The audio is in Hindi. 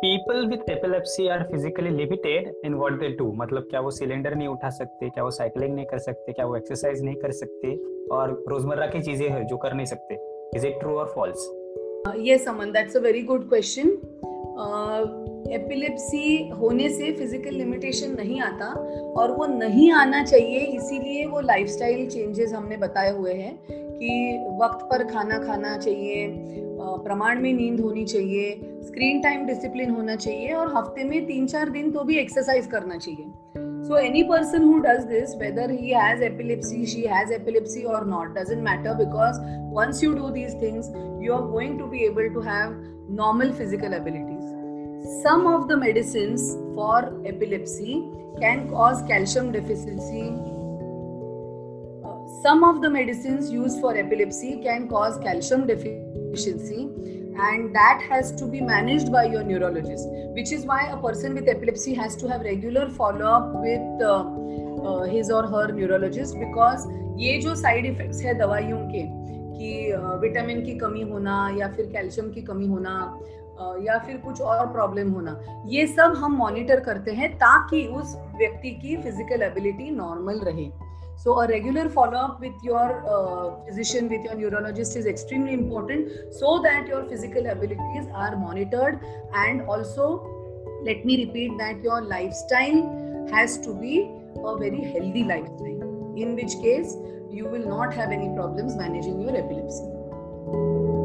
people with epilepsy are physically limited in what they do. मतलब क्या वो सिलेंडर नहीं उठा सकते, क्या वो साइकिलिंग नहीं कर सकते, क्या वो एक्सरसाइज नहीं कर सकते और रोज़मर्रा की चीज़ें हैं जो कर नहीं सकते. इज़ इट ट्रू और false yes Aman that's a very good question epilepsy होने से फ़िज़िकल लिमिटेशन नहीं आता और वो नहीं आना चाहिए, इसीलिए वो लाइफस्टाइल चेंजेस हमने बताए हुए हैं कि वक्त पर खाना खाना चाहिए प्रमाण में नींद होनी चाहिए स्क्रीन टाइम डिसिप्लिन होना चाहिए और हफ़्ते में तीन चार दिन तो भी एक्सरसाइज करना चाहिए। So any person who does this whether he has epilepsy she has epilepsy और not doesn't matter because once you do these things you are going to be able to have normal physical abilities some of the medicine for epilepsy can cause calcium deficiency some of the medicine use for epilepsy can cause calcium deficiency and that has to be managed by your neurologist which is why a person with epilepsy has to have regular follow up with uh, uh, his or her neurologist because ये जो साइड इफेक्ट्स है दवाइयों के कि विटामिन की कमी होना या फिर कैल्शियम की कमी होना या फिर कुछ और प्रॉब्लम होना ये सब हम मॉनिटर करते हैं ताकि उस व्यक्ति की फ़िज़िकल एबिलिटी नॉर्मल रहे So, a regular follow up with your uh, physician, with your neurologist is extremely important so that your physical abilities are monitored. And also, let me repeat that your lifestyle has to be a very healthy lifestyle, in which case, you will not have any problems managing your epilepsy.